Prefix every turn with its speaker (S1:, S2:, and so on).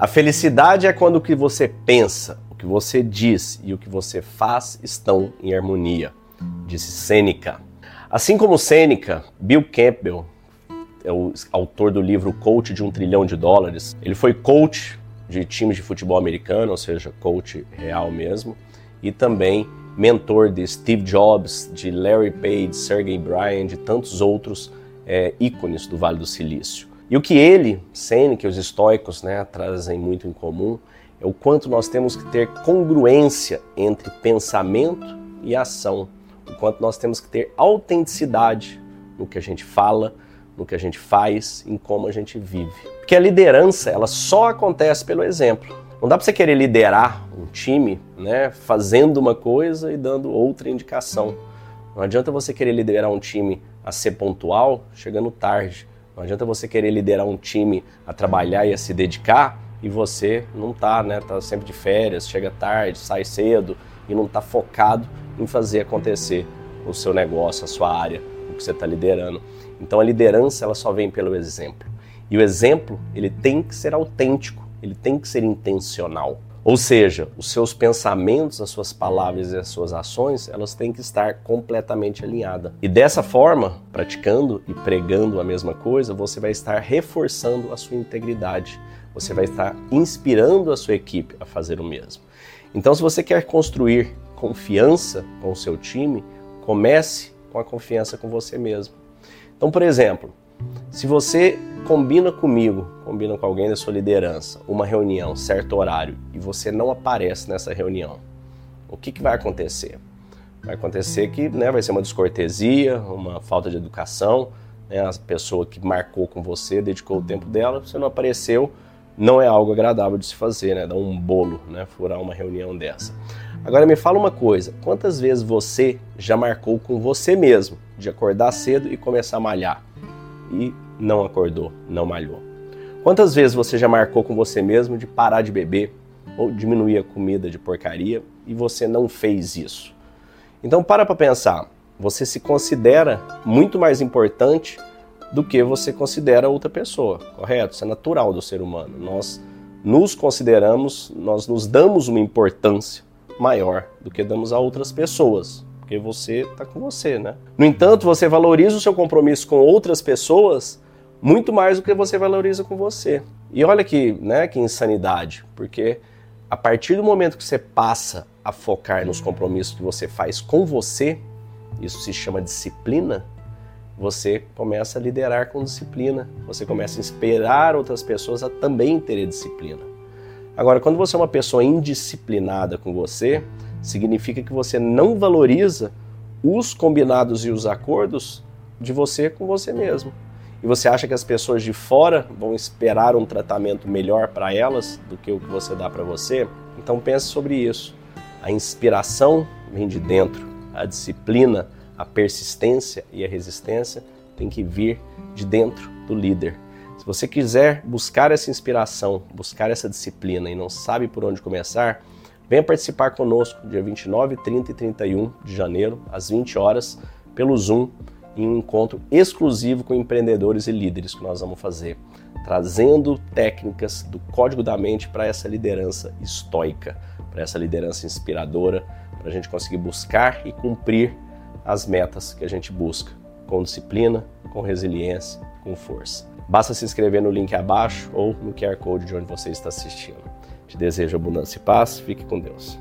S1: A felicidade é quando o que você pensa, o que você diz e o que você faz estão em harmonia, disse Sêneca. Assim como Sêneca, Bill Campbell, é o autor do livro Coach de um Trilhão de Dólares, ele foi coach de times de futebol americano, ou seja, coach real mesmo, e também mentor de Steve Jobs, de Larry Page, Sergey Brin, de tantos outros é, ícones do Vale do Silício. E o que ele, Seneca e os estoicos né, trazem muito em comum é o quanto nós temos que ter congruência entre pensamento e ação, o quanto nós temos que ter autenticidade no que a gente fala, no que a gente faz, em como a gente vive. Porque a liderança, ela só acontece pelo exemplo. Não dá para você querer liderar um time, né, fazendo uma coisa e dando outra indicação. Não adianta você querer liderar um time a ser pontual chegando tarde. Não adianta você querer liderar um time a trabalhar e a se dedicar e você não tá, né? Tá sempre de férias, chega tarde, sai cedo e não tá focado em fazer acontecer o seu negócio, a sua área, o que você está liderando. Então a liderança ela só vem pelo exemplo. E o exemplo ele tem que ser autêntico ele tem que ser intencional. Ou seja, os seus pensamentos, as suas palavras e as suas ações, elas têm que estar completamente alinhadas. E dessa forma, praticando e pregando a mesma coisa, você vai estar reforçando a sua integridade. Você vai estar inspirando a sua equipe a fazer o mesmo. Então, se você quer construir confiança com o seu time, comece com a confiança com você mesmo. Então, por exemplo, se você combina comigo, combina com alguém da sua liderança, uma reunião, certo horário, e você não aparece nessa reunião, o que, que vai acontecer? Vai acontecer que né, vai ser uma descortesia, uma falta de educação, né, a pessoa que marcou com você, dedicou o tempo dela, você não apareceu, não é algo agradável de se fazer, né? Dar um bolo, né? Furar uma reunião dessa. Agora me fala uma coisa, quantas vezes você já marcou com você mesmo de acordar cedo e começar a malhar? e não acordou, não malhou? Quantas vezes você já marcou com você mesmo de parar de beber ou diminuir a comida de porcaria e você não fez isso? Então para para pensar, você se considera muito mais importante do que você considera outra pessoa, correto? Isso é natural do ser humano. Nós nos consideramos, nós nos damos uma importância maior do que damos a outras pessoas porque você está com você, né? No entanto, você valoriza o seu compromisso com outras pessoas muito mais do que você valoriza com você. E olha que, né, que insanidade, porque a partir do momento que você passa a focar nos compromissos que você faz com você, isso se chama disciplina, você começa a liderar com disciplina, você começa a inspirar outras pessoas a também terem disciplina. Agora, quando você é uma pessoa indisciplinada com você, significa que você não valoriza os combinados e os acordos de você com você mesmo. E você acha que as pessoas de fora vão esperar um tratamento melhor para elas do que o que você dá para você? Então pense sobre isso. A inspiração vem de dentro, a disciplina, a persistência e a resistência tem que vir de dentro do líder. Se você quiser buscar essa inspiração, buscar essa disciplina e não sabe por onde começar, Venha participar conosco dia 29, 30 e 31 de janeiro, às 20 horas, pelo Zoom, em um encontro exclusivo com empreendedores e líderes que nós vamos fazer, trazendo técnicas do código da mente para essa liderança estoica, para essa liderança inspiradora, para a gente conseguir buscar e cumprir as metas que a gente busca, com disciplina, com resiliência, com força. Basta se inscrever no link abaixo ou no QR Code de onde você está assistindo. Te desejo abundância e paz. Fique com Deus.